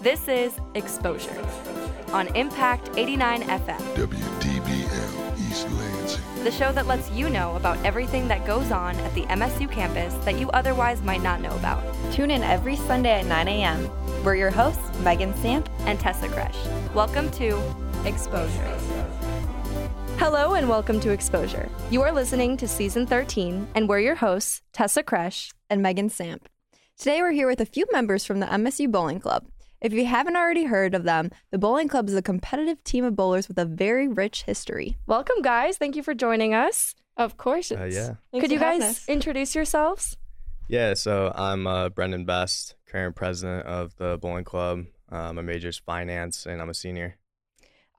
This is Exposure on Impact 89 FM, WDBM East Lansing. the show that lets you know about everything that goes on at the MSU campus that you otherwise might not know about. Tune in every Sunday at 9 a.m. We're your hosts, Megan Samp. And Tessa Kresch. Welcome to Exposure. Hello and welcome to Exposure. You are listening to season 13, and we're your hosts, Tessa Kresch. and Megan Samp. Today we're here with a few members from the MSU Bowling Club. If you haven't already heard of them, the Bowling Club is a competitive team of bowlers with a very rich history. Welcome, guys. Thank you for joining us. Of course. Uh, yeah. thanks Could you guys introduce yourselves? Yeah, so I'm uh, Brendan Best, current president of the bowling club. Um, my major is finance, and I'm a senior.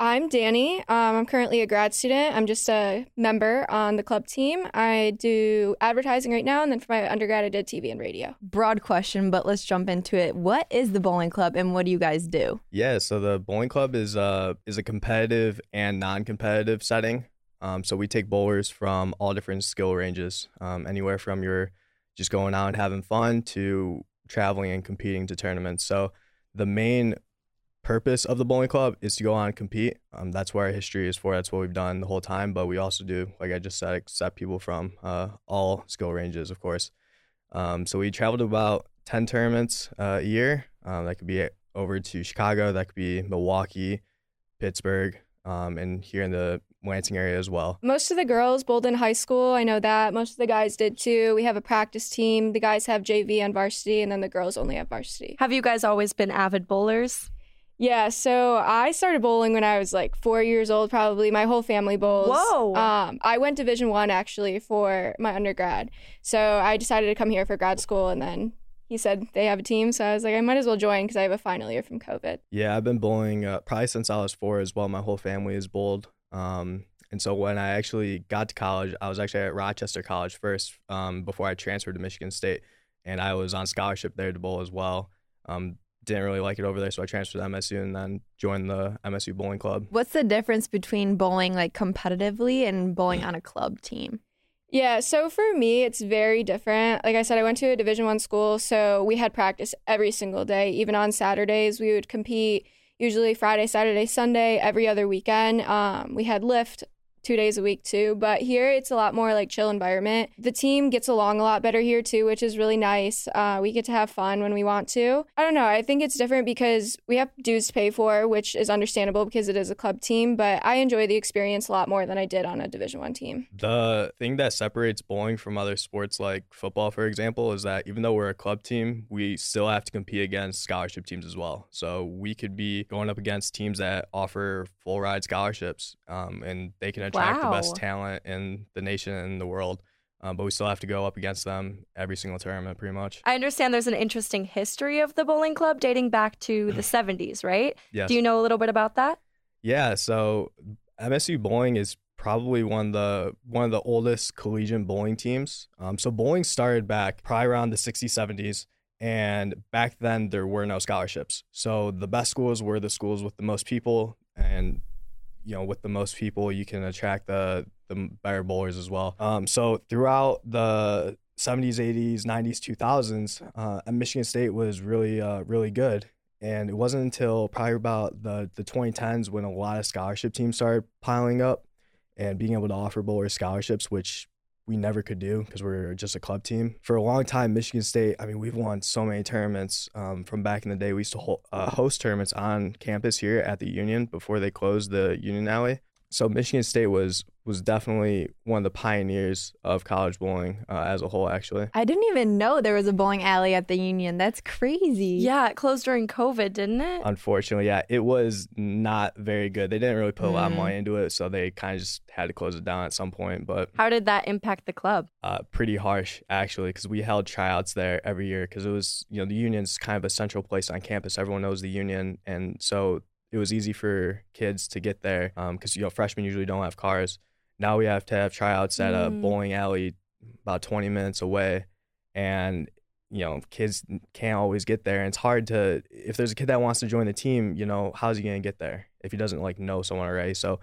I'm Dani. Um, I'm currently a grad student. I'm just a member on the club team. I do advertising right now, and then for my undergrad, I did TV and radio. Broad question, but let's jump into it. What is the Bowling Club and what do you guys do? Yeah, so the bowling club is uh is a competitive and non-competitive setting. Um, so we take bowlers from all different skill ranges, um, anywhere from your just going out and having fun to traveling and competing to tournaments. So the main purpose of the bowling club is to go on and compete. Um, that's where our history is for. That's what we've done the whole time. But we also do, like I just said, accept people from uh, all skill ranges, of course. Um, so we travel to about 10 tournaments uh, a year. Um, that could be over to Chicago, that could be Milwaukee, Pittsburgh, um, and here in the Lansing area as well. Most of the girls bowled in high school. I know that. Most of the guys did too. We have a practice team. The guys have JV and varsity, and then the girls only have varsity. Have you guys always been avid bowlers? Yeah, so I started bowling when I was like four years old, probably. My whole family bowls. Whoa. Um, I went Division One actually for my undergrad, so I decided to come here for grad school, and then he said they have a team, so I was like, I might as well join because I have a final year from COVID. Yeah, I've been bowling uh, probably since I was four as well. My whole family is bowled. Um, and so when I actually got to college, I was actually at Rochester College first um, before I transferred to Michigan State. And I was on scholarship there to bowl as well. Um, didn't really like it over there, so I transferred to MSU and then joined the MSU Bowling Club. What's the difference between bowling like competitively and bowling on a club team? Yeah, so for me, it's very different. Like I said, I went to a Division One school, so we had practice every single day. Even on Saturdays, we would compete. Usually Friday, Saturday, Sunday, every other weekend. Um, we had lift two days a week too. But here, it's a lot more like chill environment. The team gets along a lot better here too, which is really nice. Uh, we get to have fun when we want to. I don't know. I think it's different because we have dues to pay for, which is understandable because it is a club team. But I enjoy the experience a lot more than I did on a Division One team. The thing that separates bowling from other sports like football, for example, is that even though we're a club team, we still have to compete against scholarship teams as well. So we could be going up against teams that offer full ride scholarships, um, and they can attract the best talent in the nation and the world. Um, but we still have to go up against them every single tournament, pretty much. I understand there's an interesting history of the bowling club dating back to the 70s, right? Yes. Do you know a little bit about that? Yeah, so MSU bowling is probably one of the one of the oldest collegiate bowling teams. Um, so bowling started back probably around the 60s, 70s, and back then there were no scholarships. So the best schools were the schools with the most people, and you know, with the most people, you can attract the the better bowlers as well. Um, so throughout the 70s, 80s, 90s, 2000s, uh, Michigan State was really, uh, really good. And it wasn't until probably about the, the 2010s when a lot of scholarship teams started piling up and being able to offer bowlers scholarships, which we never could do because we're just a club team. For a long time, Michigan State, I mean, we've won so many tournaments um, from back in the day. We used to ho- uh, host tournaments on campus here at the Union before they closed the Union Alley. So Michigan State was was definitely one of the pioneers of college bowling uh, as a whole, actually. I didn't even know there was a bowling alley at the Union. That's crazy. Yeah, it closed during COVID, didn't it? Unfortunately, yeah, it was not very good. They didn't really put a lot of Mm. money into it, so they kind of just had to close it down at some point. But How did that impact the club? uh, pretty harsh actually because we held tryouts there every year because it was you know the union's kind of a central place on campus everyone knows the union and so it was easy for kids to get there because you know freshmen usually don't have cars now we have to have tryouts at a Mm. bowling alley about 20 minutes away and you know kids can't always get there and it's hard to if there's a kid that wants to join the team you know how's he going to get there if he doesn't like know someone already so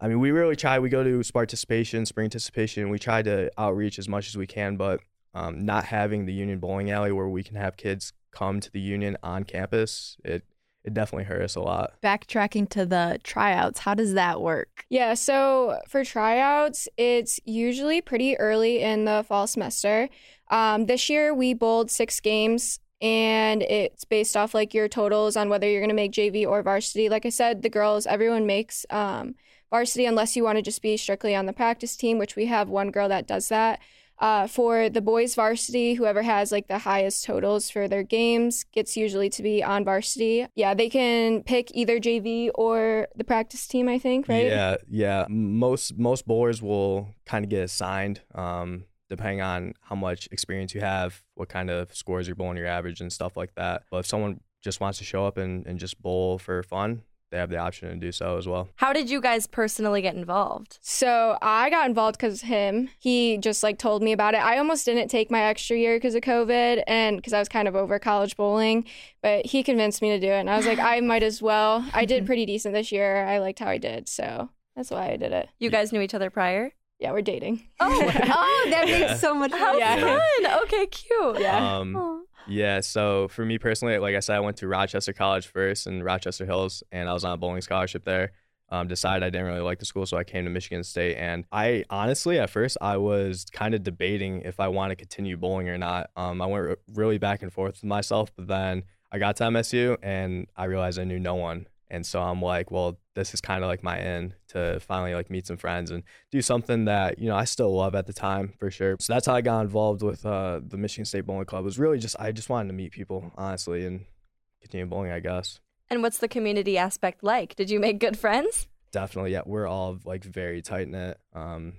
I mean, we really try. We go to participation, spring participation. We try to outreach as much as we can, but um, not having the Union Bowling Alley where we can have kids come to the Union on campus, it it definitely hurt us a lot. Backtracking to the tryouts, how does that work? Yeah, so for tryouts, it's usually pretty early in the fall semester. Um, this year, we bowled six games, and it's based off like your totals on whether you're going to make JV or varsity. Like I said, the girls, everyone makes um, varsity unless you want to just be strictly on the practice team, which we have one girl that does that. Uh, for the boys varsity, whoever has like the highest totals for their games gets usually to be on varsity. Yeah, they can pick either JV or the practice team. I think, right? Yeah, yeah. Most most bowlers will kind of get assigned, um, depending on how much experience you have, what kind of scores you're bowling, your average, and stuff like that. But if someone just wants to show up and, and just bowl for fun, they have the option to do so as well. How did you guys personally get involved? So I got involved because him. He just like told me about it. I almost didn't take my extra year because of COVID and because I was kind of over college bowling, but he convinced me to do it. And I was like, I might as well. I did pretty decent this year. I liked how I did. So that's why I did it. You guys knew each other prior? Yeah, we're dating. Oh, oh that Yeah. makes so much How. Yeah. fun. Okay, cute. Yeah. Um, Aw. Yeah, so for me personally, like I said, I went to Rochester College first in Rochester Hills, and I was on a bowling scholarship there. Um, decided I didn't really like the school, so I came to Michigan State. And I honestly, at first, I was kind of debating if I want to continue bowling or not. Um, I went r- really back and forth with myself, but then I got to MSU and I realized I knew no one. And so I'm like, well, this is kind of like my end to finally like meet some friends and do something that you know I still love at the time for sure. So that's how I got involved with uh, the Michigan State Bowling Club. It was really just I just wanted to meet people honestly and continue bowling, I guess. And what's the community aspect like? Did you make good friends? Definitely, yeah. We're all like very tight knit. Um,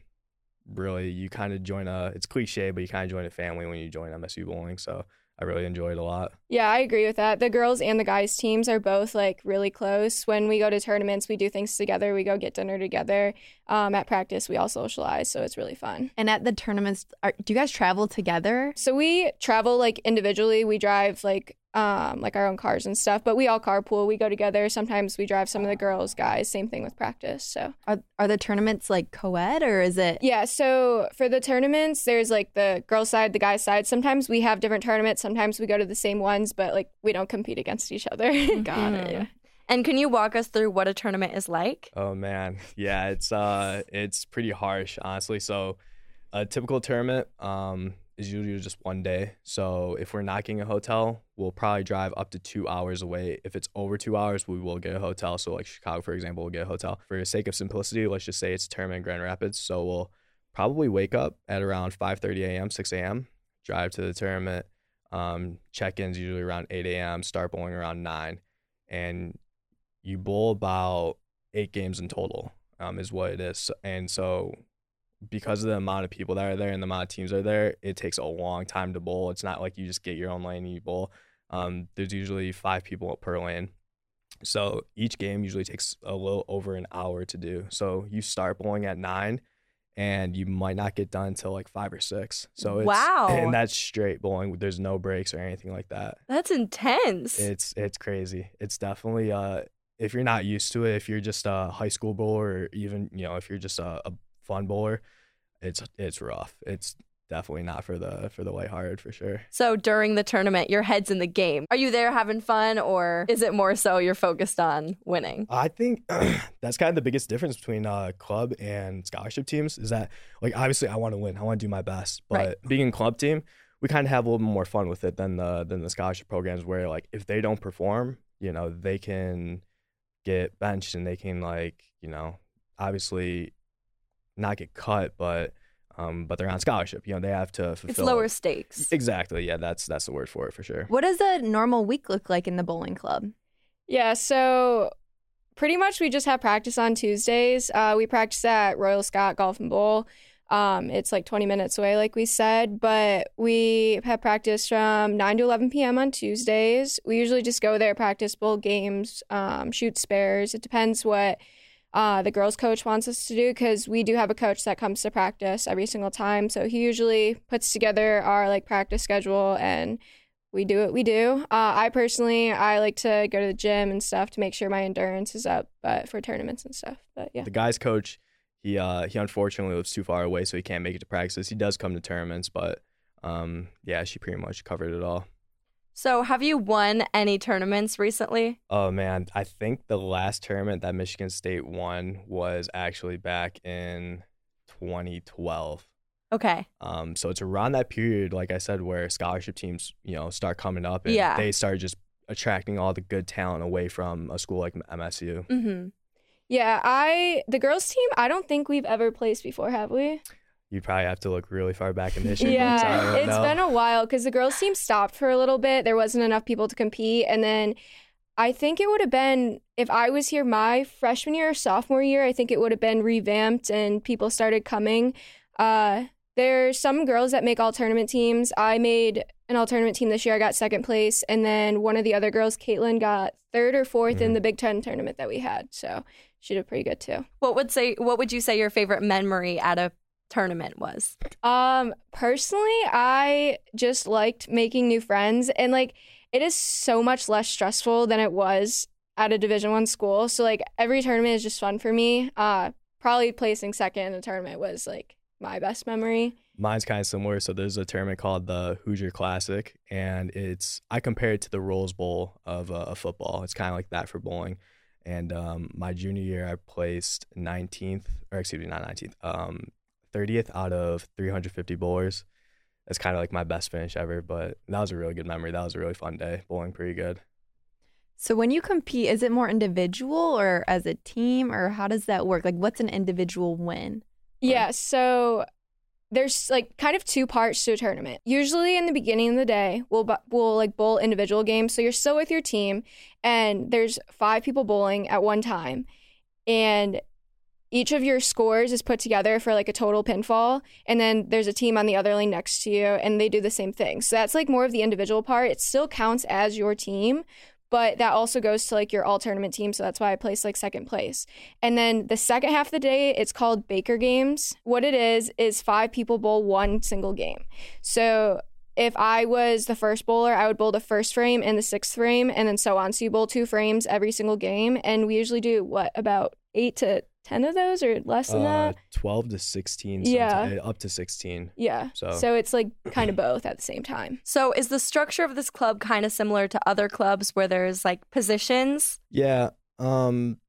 really, you kind of join a. It's cliche, but you kind of join a family when you join MSU bowling. So I really enjoyed it a lot. Yeah, I agree with that. The girls and the guys teams are both like really close. When we go to tournaments, we do things together. We go get dinner together. Um, at practice, we all socialize, so it's really fun. And at the tournaments, are, do you guys travel together? So we travel like individually. We drive like um like our own cars and stuff, but we all carpool. We go together. Sometimes we drive some of the girls, guys. Same thing with practice. So Are, are the tournaments like co-ed or is it? yeah. So for the tournaments, there's like the girl side, the guy side. Sometimes we have different tournaments. Sometimes we go to the same ones, but like we don't compete against each other. Got it. Yeah. And can you walk us through what a tournament is like? Oh man, yeah, it's uh, it's pretty harsh, honestly. So, a typical tournament um is usually just one day. So if we're not getting a hotel, we'll probably drive up to two hours away. If it's over two hours, we will get a hotel. So like Chicago, for example, we'll get a hotel. For the sake of simplicity, let's just say it's tournament in Grand Rapids. So we'll probably wake up at around 5:30 a.m., 6 a.m., drive to the tournament. Um, check-ins usually around 8 a.m. Start bowling around nine, and you bowl about eight games in total um, is what it is and so because of the amount of people that are there and the amount of teams that are there it takes a long time to bowl. It's not like you just get your own lane and you bowl. Um, there's usually five people per lane. So each game usually takes a little over an hour to do. So you start bowling at nine and you might not get done until like five or six. So it's Wow. and that's straight bowling. There's no breaks or anything like that. That's intense. it's it's crazy. It's definitely uh if you're not used to it, if you're just a high school bowler or even, you know, if you're just a, a fun bowler, it's it's rough. It's definitely not for the for the lighthearted for sure. so during the tournament, your head's in the game. Are you there having fun or is it more so you're focused on winning? I think that's kind of the biggest difference between uh, club and scholarship teams is that like obviously I want to win, I want to do my best, but Right. being in club team, we kind of have a little bit more fun with it than the than the scholarship programs where like if they don't perform, you know, they can get benched and they can like you know obviously not get cut, but um but they're on scholarship. You know, they have to fulfill It's lower stakes. Exactly. Yeah, that's that's the word for it for sure. What does a normal week look like in the bowling club? Yeah, so pretty much we just have practice on Tuesdays. Uh, we practice at Royal Scot Golf and Bowl. Um, it's like 20 minutes away, like we said, but we have practice from 9 to 11 p.m. on Tuesdays. We usually just go there, practice bowl games, um, shoot spares. It depends what uh, the girls' coach wants us to do because we do have a coach that comes to practice every single time. So he usually puts together our like practice schedule and we do what we do. Uh, I personally, I like to go to the gym and stuff to make sure my endurance is up, but for tournaments and stuff. But yeah, The guy's coach, he uh he unfortunately lives too far away, so he can't make it to practice. He does come to tournaments, but um yeah, she pretty much covered it all. So, have you won any tournaments recently? Oh man, I think the last tournament that Michigan State won was actually back in 2012. Okay. Um, so it's around that period, like I said, where scholarship teams, you know, start coming up and Yeah. they start just attracting all the good talent away from a school like MSU. Mm-hmm. Yeah, I the girls team. I don't think we've ever placed before, have we? You probably have to look really far back in history. Yeah, so I don't it's know. been a while because the girls team stopped for a little bit. There wasn't enough people to compete, and then I think it would have been if I was here my freshman year or sophomore year. I think it would have been revamped and people started coming. Uh, there's some girls that make all tournament teams. I made an all tournament team this year. I got second place, and then one of the other girls, Caitlin, got third or 4th in Mhm. the Big Ten tournament that we had. So she did pretty good too. What would say? What would you say your favorite memory at a tournament was? Um, personally, I just liked making new friends and like it is so much less stressful than it was at a division 1 school. So like every tournament is just fun for me. Uh probably placing second in a tournament was like my best memory. Mine's kind of similar. So there's a tournament called the Hoosier Classic, and it's I compare it to the Rose Bowl of uh, football. It's kind of like that for bowling. And um, my junior year, I placed 19th, or excuse me, not 19th, um, 30th out of 350 bowlers. That's kind of like my best finish ever. But that was a really good memory. That was a really fun day. Bowling pretty good. So when you compete, is it more individual or as a team, or how does that work? Like, what's an individual win? Yeah, so there's like kind of two parts to a tournament. Usually in the beginning of the day, we'll we'll like bowl individual games. So you're still with your team, and there's five people bowling at one time, and each of your scores is put together for like a total pinfall, and then there's a team on the other lane next to you, and they do the same thing. So that's like more of the individual part. It still counts as your team. But that also goes to like your all tournament team. So that's why I placed like second place. And then the second half of the day, it's called Baker Games. What it is, is five people bowl one single game. So if I was the first bowler, I would bowl the first frame and the sixth frame, and then so on. So you bowl two frames every single game. And we usually do what, about eight to 10 of those or less than Uh, that? 12 to 16, Yeah. up to 16. Yeah. so- so it's like kind of both at the same time. So, is the structure of this club kind of similar to other clubs where there's like positions? Yeah. Um,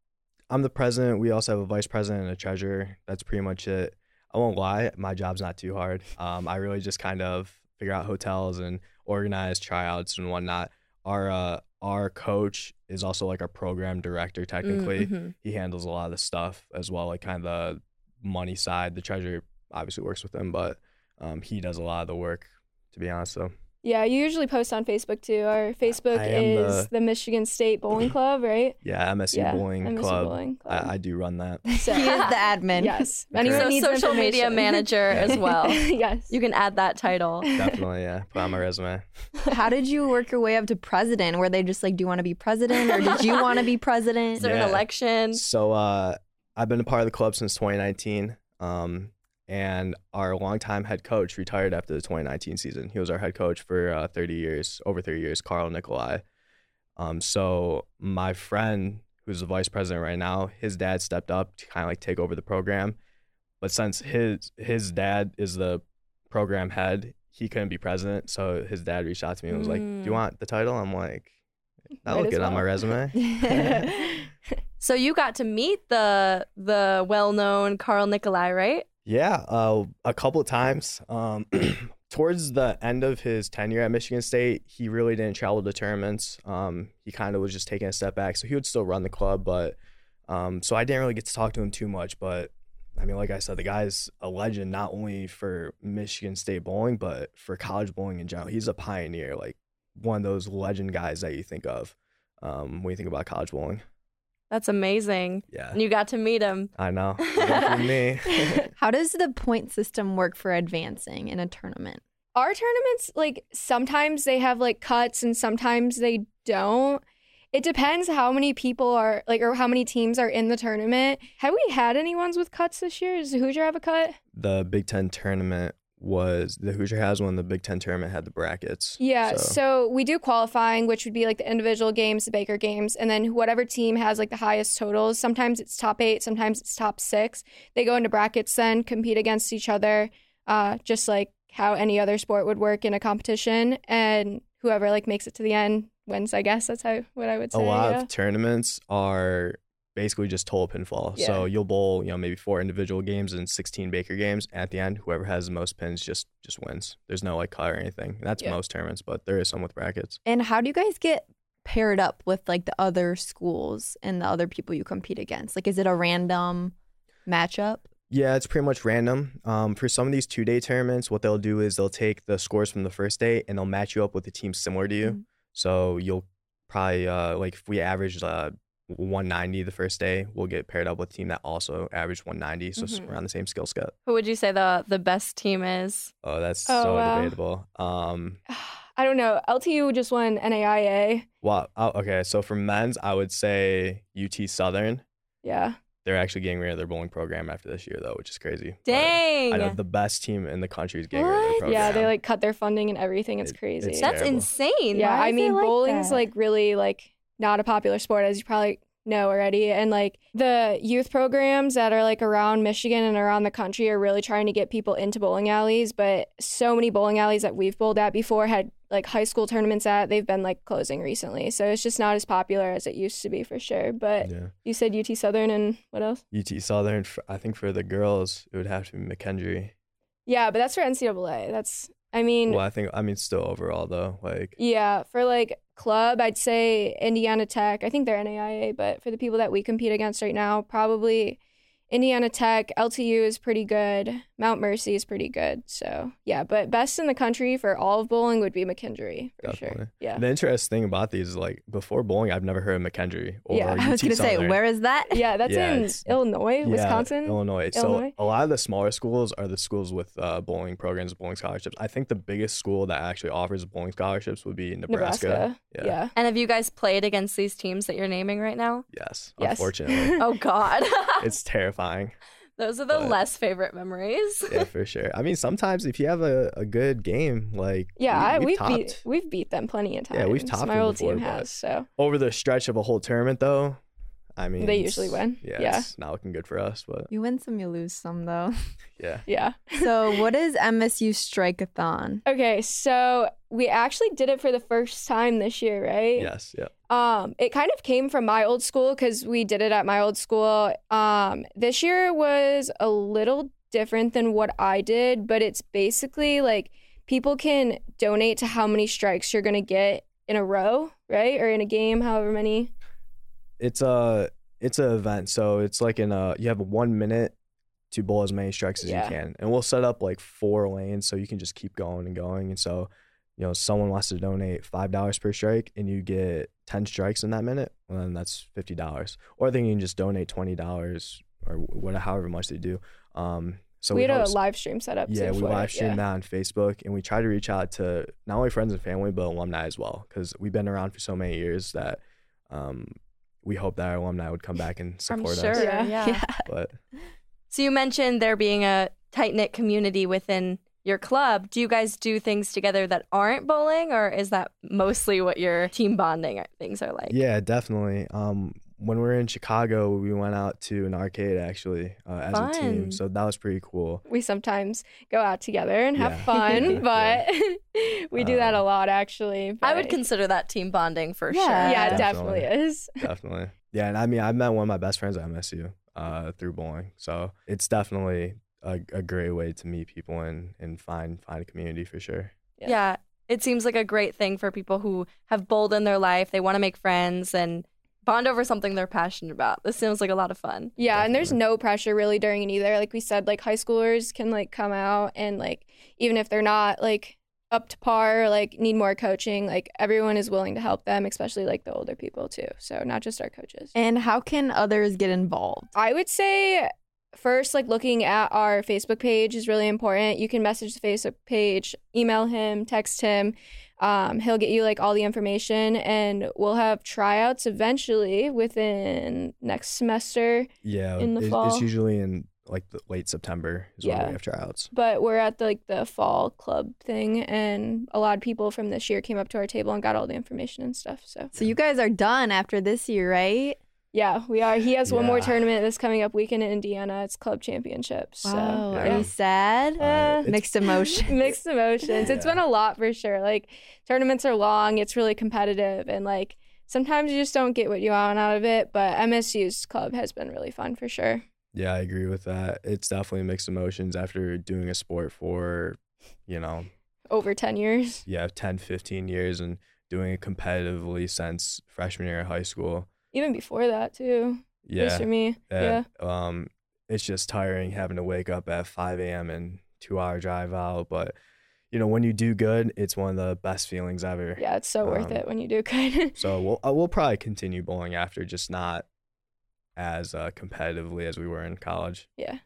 I'm the president. We also have a vice president and a treasurer. That's pretty much it. I won't lie, my job's not too hard. Um, I really just kind of figure out hotels and organize tryouts and whatnot. Our uh, our coach is also like our program director. Technically, Mhm. he handles a lot of the stuff as well, like kind of the money side. The treasurer obviously works with him, but um, he does a lot of the work. To be honest, so Yeah, you usually post on Facebook too. Our Facebook I am is the- the Michigan State Bowling Club, right? yeah, MSU Yeah, Bowling MSU Club. Bowling Club. I, I do run that. So, He is the admin. yes. Okay. Anyone So, needs social media information. manager as well. yes. You can add that title. Definitely, yeah. Put on my resume. How did you work your way up to president? Were they just like, do you want to be president, or did you want to be president? Is there Yeah. an election? So uh, I've been a part of the club since 2019, um, and our longtime head coach retired after the 2019 season. He was our head coach for uh, 30 years, over 30 years, Carl Nikolai. Um, so my friend, who's the vice president right now, his dad stepped up to kind of like take over the program, but since his his dad is the program head, he couldn't be president. So his dad reached out to me and was like, "Do Mm. you want the title?" I'm like, "That'll Might look good on my resume." So you got to meet the the well known Carl Nikolai, right? Yeah, uh, a couple of times. Um, towards the end of his tenure at Michigan State, he really didn't travel to tournaments. Um, he kind of was just taking a step back, so he would still run the club, but um, so I didn't really get to talk to him too much. But I mean, like I said, the guy's a legend not only for Michigan State bowling, but for college bowling in general. He's a pioneer, like one of those legend guys that you think of um, when you think about college bowling. That's amazing. Yeah, And you got to meet him. I know. Me. How does the point system work for advancing in a tournament? Our tournaments, like sometimes they have like cuts and sometimes they don't. It depends how many people are like or how many teams are in the tournament. Have we had any ones with cuts this year? Does Hoosier have a cut? the Big Ten tournament was the Hoosier has one. The Big Ten tournament had the brackets. Yeah, So, so. we do qualifying, which would be like the individual games, the Baker games, and then whatever team has like the highest totals. Sometimes it's top eight, sometimes it's top six. They go into brackets, then compete against each other, uh, just like how any other sport would work in a competition. And whoever like makes it to the end wins. I guess that's how what I would say. a lot yeah. of tournaments are basically just total pinfall. So you'll bowl, you know, maybe four individual games and 16 Baker games. At the end, whoever has the most pins just just wins. There's no like cut or anything. That's Yeah. most tournaments, but there is some with brackets. And how do you guys get paired up with like the other schools and the other people you compete against? Like, is it a random matchup? Yeah, it's pretty much random. Um, for some of these two day tournaments, what they'll do is they'll take the scores from the first day and they'll match you up with a team similar to you. Mhm. So you'll probably uh, like if we averaged uh, 190 the first day, we'll get paired up with a team that also averaged 190, so it's Mhm. around the same skill set. Who would you say the the best team is? Oh, that's Oh, so wow. debatable. Um, I don't know. LTU just won NAIA. Wow. oh, okay, so for men's, I would say UT Southern. Yeah. They're actually getting rid of their bowling program after this year, though, which is crazy. But Dang. I know the best team in the country is getting rid of their What? program. Yeah, they like cut their funding and everything. It's It- crazy. it's That's terrible. insane. yeah, Why I mean, like bowling's that? like really like not a popular sport, as you probably know already. And like the youth programs that are like around Michigan and around the country are really trying to get people into bowling alleys. But so many bowling alleys that we've bowled at before had like high school tournaments at, they've been like closing recently. So it's just not as popular as it used to be for sure. But Yeah. you said UT Southern and what else? UT Southern, I think for the girls, it would have to be McKendree. Yeah, but that's for NCAA. That's, I mean, Well, I think, I mean, still overall, though, like, Yeah, for like club, I'd say Indiana Tech. I think they're NAIA, but for the people that we compete against right now, probably Indiana Tech. LTU is pretty good. Mount Mercy is pretty good. So yeah, but best in the country for all of bowling would be McKendree for Definitely. sure. Yeah. the interesting thing about these is, like, before bowling, I've never heard of McKendree or Yeah, UT I was gonna say, where is that? Yeah, that's Yeah, in it's- Illinois, Yeah, Wisconsin. Illinois. Illinois. A lot of the smaller schools are the schools with uh, bowling programs, bowling scholarships. I think the biggest school that actually offers bowling scholarships would be Nebraska. Nebraska. Yeah. Yeah. And have you guys played against these teams that you're naming right now? Yes. Yes. Unfortunately, Oh God. it's terrifying. Those are the but- less favorite memories. Yeah, for sure. I mean, sometimes if you have a, a good game, like Yeah, we, we've we've beat we've beat them plenty of times. Yeah, we've topped My them old before, team has. So over the stretch of a whole tournament, though. I mean, They usually win. Yeah, Yeah. it's not looking good for us, but You win some, you lose some, though. yeah. yeah. so, what is MSU Strikeathon? Okay, so we actually did it for the first time this year, right? Yes. Yeah. Um, it kind of came from my old school because we did it at my old school. Um, this year was a little different than what I did, but it's basically like people can donate to how many strikes you're gonna get in a row, right? Or in a game, however many. It's a it's an event, so it's like in a you have one minute to bowl as many strikes as Yeah. you can, and we'll set up like four lanes so you can just keep going and going. And so, you know, someone wants to donate five dollars per strike, and you get ten strikes in that minute, well, then that's fifty dollars. Or they can just donate twenty dollars or whatever, however much they do. Um, so we, had host- a live stream set up. Yeah, we live stream yeah. that on Facebook, and we try to reach out to not only friends and family, but alumni as well, because we've been around for so many years that um, we hope that our alumni would come back and I'm support sure. us. Yeah. yeah. But So you mentioned there being a tight knit community within your club. Do you guys do things together that aren't bowling, or is that mostly what your team bonding things are like? yeah, definitely. Um, when we were in Chicago, we went out to an arcade actually uh, as a team, so that was pretty cool. we sometimes go out together and have Yeah. fun, but we do that a Um, lot actually. I would consider that team bonding for Yeah. sure. yeah, it Definitely. definitely is. Definitely, yeah. And I mean, I met one of my best friends at MSU uh, through bowling, so it's definitely a, a great way to meet people and and find find a community for sure. Yeah. Yeah. It seems like a great thing for people who have bowled in their life. They want to make friends and bond over something they're passionate about. This seems like a lot of fun. Yeah, and there's no pressure really during it either. Like we said, like high schoolers can like come out and like even if they're not like up to par, or, like need more coaching, like everyone is willing to help them, especially like the older people too. So not just our coaches. And how can others get involved? I would say first like looking at our Facebook page is really important. You can message the Facebook page, email him, text him. Um, he'll get you like all the information and we'll have tryouts eventually within next semester. Yeah, in the it- fall. it's usually in like the late September is when Yeah. we have tryouts. But we're at the, like the fall club thing and a lot of people from this year came up to our table and got all the information and stuff. So So, you guys are done after this year, right? Yeah, we are. He has one more tournament that's coming up weekend in Indiana. It's club championships. So Wow. Yeah. Are you sad? Uh, it's- Mixed emotions. mixed emotions. It's been a lot for sure. Like tournaments are long, it's really competitive and like sometimes you just don't get what you want out of it, but MSU's club has been really fun for sure. Yeah, I agree with that. It's definitely mixed emotions after doing a sport for, you know, Over 10 years. yeah, 10, 15 years and doing it competitively since freshman year of high school. Even before that too. At least Yeah. for me. Yeah. Yeah. Um, it's just tiring having to wake up at 5 a.m. and two hour drive out. But, you know, when you do good, it's one of the best feelings ever. Yeah, it's so worth Um, it when you do good. So we'll, uh, we'll probably continue bowling after, just not as uh, competitively as we were in college. yeah.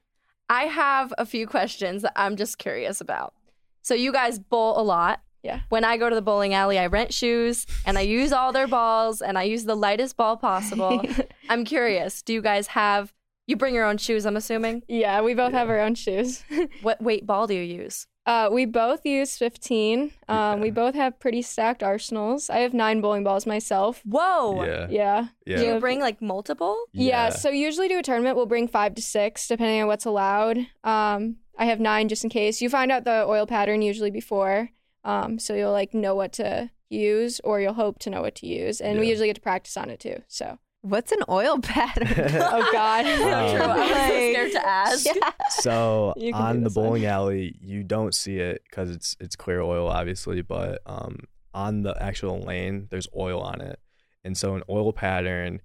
I have a few questions that I'm just curious about. So you guys bowl a lot. Yeah. When I go to the bowling alley, I rent shoes and I use all their balls and I use the lightest ball possible. I'm curious, do you guys have you bring your own shoes, I'm assuming? yeah, we both have our own shoes. What weight ball do you use? Uh, we both use 15. Um, We both have pretty stacked arsenals. I have nine bowling balls myself. Whoa. Yeah. Yeah. Yeah. Do you bring like multiple? Yeah. So usually do a tournament, we'll bring five to six, depending on what's allowed. Um, I have nine just in case. You find out the oil pattern usually before, um, so you'll like know what to use, or you'll hope to know what to use, and we usually get to practice on it too. So. What's an oil pattern? Oh God. So true. I was so Like- scared to ask. yeah. So You can do on the this one. bowling alley, you don't see it because it's it's clear oil, obviously. But um, on the actual lane, there's oil on it, and so an oil pattern.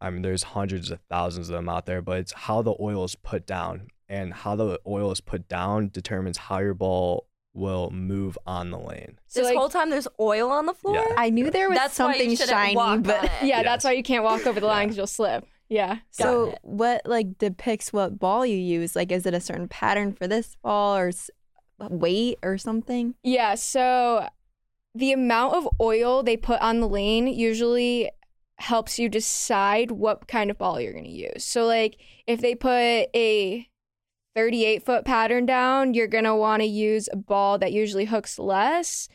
I mean, there's hundreds of thousands of them out there, but it's how the oil is put down, and how the oil is put down determines how your ball will move on the lane. So, this like- whole time there's oil on the floor? Yeah. I knew there was That's something shiny, but. Yeah, Yes. that's why you can't walk over the line Yeah. because you'll slip. Yeah. so what like depicts what ball you use? Like, is it a certain pattern for this ball or s- weight or something? Yeah, so the amount of oil they put on the lane usually helps you decide what kind of ball you're going to use. So, like, if they put a 38 foot pattern down, you're going to want to use a ball that usually hooks less.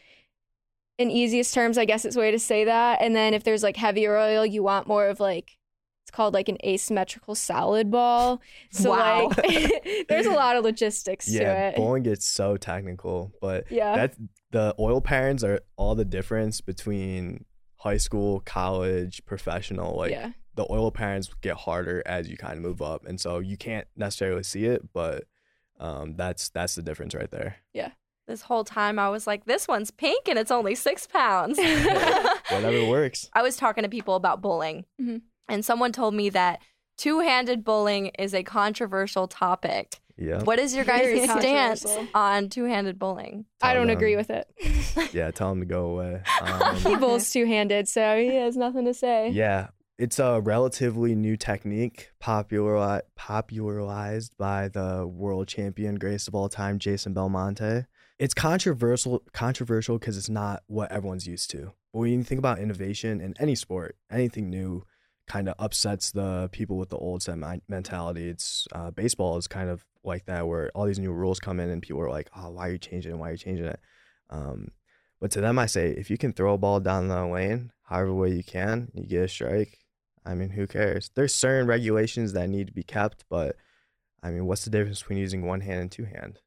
In easiest terms, I guess it's a way to say that. And then if there's like heavier oil, you want more of like, it's called like an asymmetrical solid ball. So, Wow. like, there's a lot of logistics to yeah, it. bowling gets so technical, but Yeah. that's the oil patterns are all the difference between high school, college, professional. Like yeah. The oil patterns get harder as you kind of move up, and so you can't necessarily see it, but um, that's that's the difference right there. Yeah. This whole time I was like, this one's pink and it's only six pounds. Whatever works. I was talking to people about bowling, Mhm. and someone told me that two handed bowling is a controversial topic. Yeah, What is your guys' stance on two handed bowling? I don't agree with it. yeah. Tell him to go away. he Um, bowls two handed, so he has nothing to say. yeah, it's a relatively new technique, popular popularized by the world champion, greatest of all time, Jason Belmonte. It's controversial, controversial because it's not what everyone's used to. But when you think about innovation in any sport, anything new kind of upsets the people with the old set mentality. It's uh, baseball is kind of like that, where all these new rules come in and people are like, "Oh, why are you changing it? Why are you changing it?" Um, but to them, I say, if you can throw a ball down the lane, however way you can, you get a strike. I mean, who cares? There's certain regulations that need to be kept, but I mean, what's the difference between using one hand and two hand?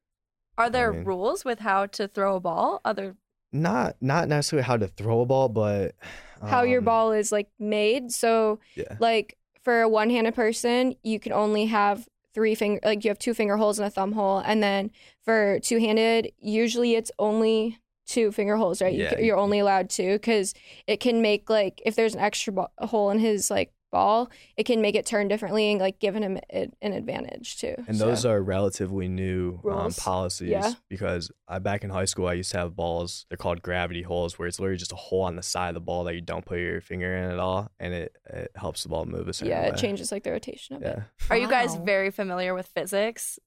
Are there mean- rules with how to throw a ball? Other Not not necessarily how to throw a ball, but How your um, ball is like made. So, Yeah. like for a one handed person, you can only have three finger, like you have two finger holes and a thumb hole. And then for two handed, usually it's only two finger holes, right? Yeah. You, you're only allowed two because it can make like, if there's an extra ball, hole in his like ball, it can make it turn differently and like giving him a- an advantage too. And So- those are relatively new um, policies Yeah. because I back in high school I used to have balls. They're called gravity holes, where it's literally just a hole on the side of the ball that you don't put your finger in at all, and it, it helps the ball move a certain way. yeah, way. it changes like the rotation of it. Yeah, are you guys very familiar with physics?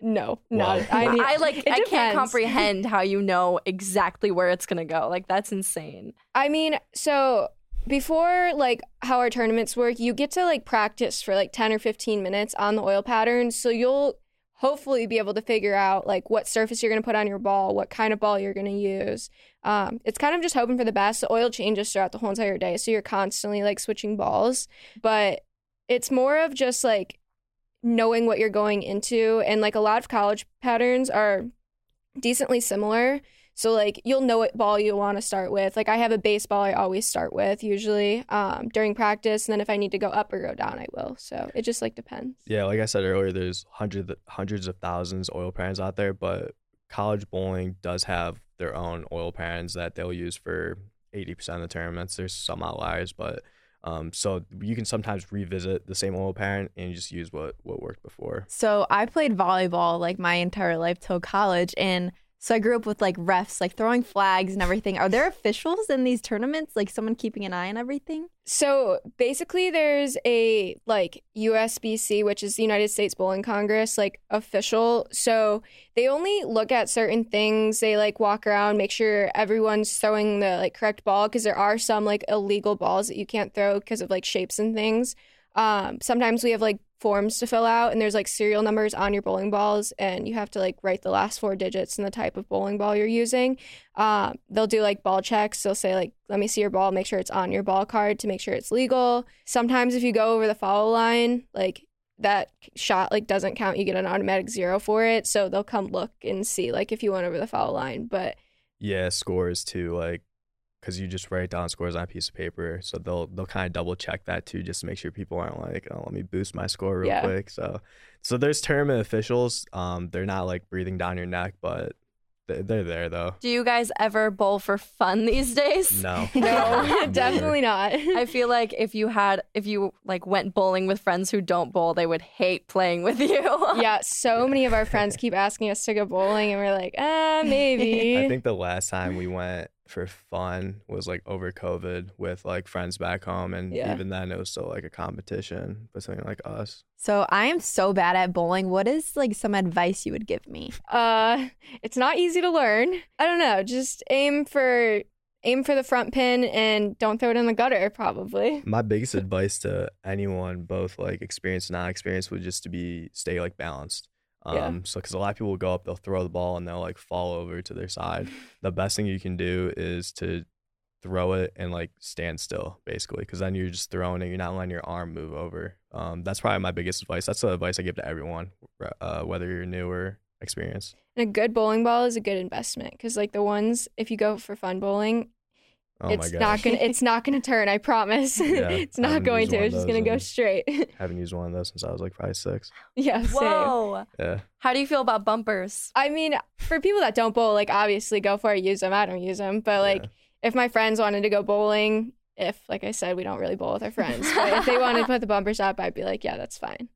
No, Well- not. I mean, I like it I can't comprehend how you know exactly where it's gonna go. Like that's insane. I mean, so before like how our tournaments work, you get to like practice for like 10 or 15 minutes on the oil pattern. So you'll hopefully be able to figure out like what surface you're going to put on your ball, what kind of ball you're going to use. Um, it's kind of just hoping for the best. The oil changes throughout the whole entire day. So you're constantly like switching balls. But it's more of just like knowing what you're going into and like a lot of college patterns are decently similar. So like you'll know what ball you want to start with. Like i have a baseball i always start with usually um, during practice and then if i need to go up or go down i will. So it just like depends. Yeah, like I said earlier, there's hundreds hundreds of thousands of oil pans out there, but college bowling does have their own oil pans that they'll use for 80% of the tournaments. There's some outliers, but um, so you can sometimes revisit the same oil pan and just use what what worked before. So I played volleyball like my entire life till college, and so I grew up with like refs, like throwing flags and everything. Are there officials in these tournaments, like someone keeping an eye on everything? So basically, there's a like USBC, which is the United States Bowling Congress, like official. So they only look at certain things. They like walk around, make sure everyone's throwing the like correct ball because there are some like illegal balls that you can't throw because of like shapes and things. Um, sometimes we have like forms to fill out, and there's like serial numbers on your bowling balls, and you have to like write the last four digits and the type of bowling ball you're using. Um, they'll do like ball checks. They'll say like, "Let me see your ball. Make sure it's on your ball card to make sure it's legal." Sometimes if you go over the foul line, like that shot like doesn't count, you get an automatic zero for it. So they'll come look and see like if you went over the foul line. But Yeah, scores too, like because you just write down scores on a piece of paper, so they'll they'll kind of double check that too, just to make sure people aren't like, oh, let me boost my score real Yeah. quick. So, so there's tournament officials. Um, they're not like breathing down your neck, but they- they're there though. Do you guys ever bowl for fun these days? No, no, definitely not. I feel like if you had if you like went bowling with friends who don't bowl, they would hate playing with you. yeah, so many of our friends keep asking us to go bowling, and we're like, ah, maybe. I think the last time we went for fun was like over COVID with like friends back home, and Yeah. even then it was still like a competition between like us. So I am so bad at bowling. What is like some advice you would give me? Uh, it's not easy to learn. I don't know. Just aim for aim for the front pin and don't throw it in the gutter. Probably. My biggest advice to anyone, both like experienced and non experienced, would just to be stay like balanced. Um, Yeah. so because a lot of people will go up, they'll throw the ball and they'll like fall over to their side. The best thing you can do is to throw it and like stand still, basically, because then you're just throwing it. You're not letting your arm move over. Um, that's probably my biggest advice. That's the advice I give to everyone, uh, whether you're new or experienced. And a good bowling ball is a good investment because like the ones if you go for fun bowling, Oh it's god, not gonna it's not gonna turn. I promise. Yeah, it's not going to. It's just gonna go in- straight. haven't used one of those since I was like five six. yeah. Same. Whoa. Yeah. How do you feel about bumpers? I mean, for people that don't bowl, like obviously go for it, use them. I don't use them, but like Yeah. if my friends wanted to go bowling, if like I said, we don't really bowl with our friends, but if they wanted to put the bumpers up, I'd be like, yeah, that's fine.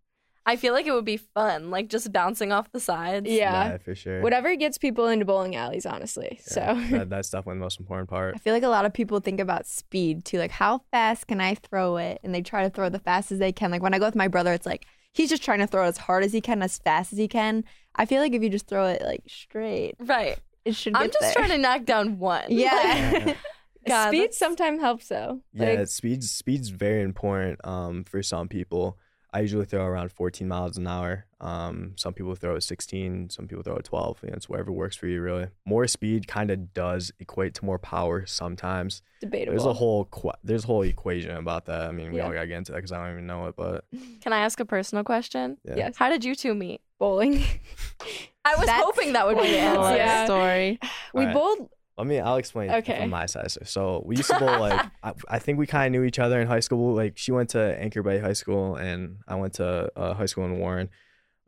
I feel like it would be fun, like just bouncing off the sides. Yeah. for sure. Whatever gets people into bowling alleys, honestly. Yeah, So that, that's definitely the most important part. I feel like a lot of people think about speed too. Like, how fast can I throw it? And they try to throw the fast as they can. Like, when I go with my brother, it's like he's just trying to throw it as hard as he can, as fast as he can. I feel like if you just throw it like straight, Right. it should I'm just there. trying to knock down one. Yeah. God, speed sometimes helps though. Yeah, Like, speed's speed's very important um, for some people. I usually throw around 14 miles an hour. Um, some people throw at 16. Some people throw at 12. You know, it's whatever works for you, really. More speed kind of does equate to more power sometimes. debatable. There's a whole qu- there's a whole equation about that. I mean, we Yeah. all gotta get into that because I don't even know it, but Can I ask a personal question? yeah. Yes. How did you two meet? bowling. I was That's hoping that would be the spoiled. answer. Yeah. story. we Alright. bowled. Let mean, I'll explain Okay. from my side. So- we used to bowl like I, I think we kind of knew each other in high school. Like she went to Anchor Bay High School and I went to uh, high school in Warren.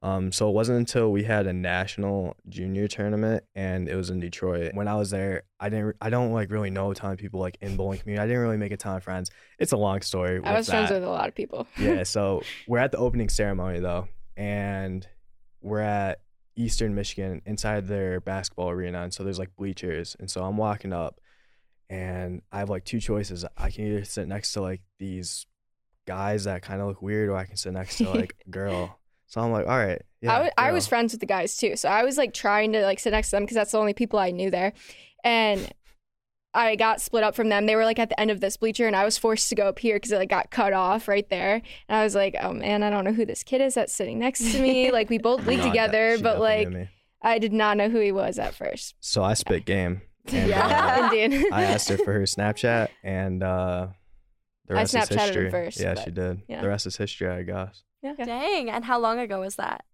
Um, so it wasn't until we had a national junior tournament and it was in Detroit. When I was there, I didn't. I don't like really know a ton of people like in bowling community. I didn't really make a ton of friends. It's a long story. I was friends with a lot of people. yeah, so we're at the opening ceremony though, and we're at Eastern Michigan inside their basketball arena, and so there's like bleachers, and so I'm walking up, and I have like two choices. I can either sit next to like these guys that kind of look weird, or I can sit next to like a girl. So I'm like, all right, yeah. I, w- I was friends with the guys too, so I was like trying to like sit next to them because that's the only people I knew there, and I got split up from them. They were like at the end of this bleacher, and I was forced to go up here because it like got cut off right there. And I was like, oh man, I don't know who this kid is that's sitting next to me. like we both No, leagued de- together, but like. I did not know who he was at first. so I spit game. And, uh, Yeah, indeed. I asked her for her Snapchat, and uh, The I rest is Snapchatted him history. first, Yeah, she did. yeah. The rest is history, I guess. Yeah. Dang. And how long ago was that?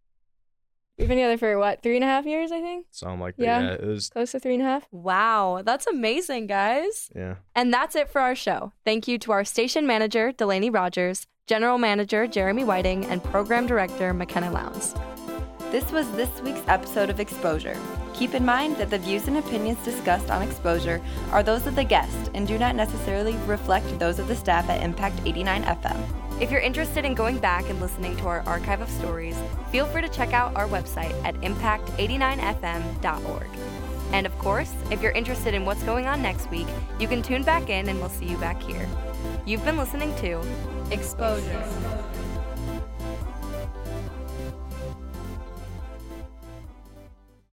We've been together for what, three and a half years, I think? So I'm like, that. Yeah. yeah, it was. Close to three and a half. Wow. That's amazing, guys. Yeah. And that's it for our show. Thank you to our station manager, Delaney Rogers, general manager, Jeremy Whiting, and program director, McKenna Lowndes. This was this week's episode of Exposure. Keep in mind that the views and opinions discussed on Exposure are those of the guest and do not necessarily reflect those of the staff at Impact 89 FM. If you're interested in going back and listening to our archive of stories, feel free to check out our website at impact89fm.org. And of course, if you're interested in what's going on next week, you can tune back in and we'll see you back here. You've been listening to Exposure.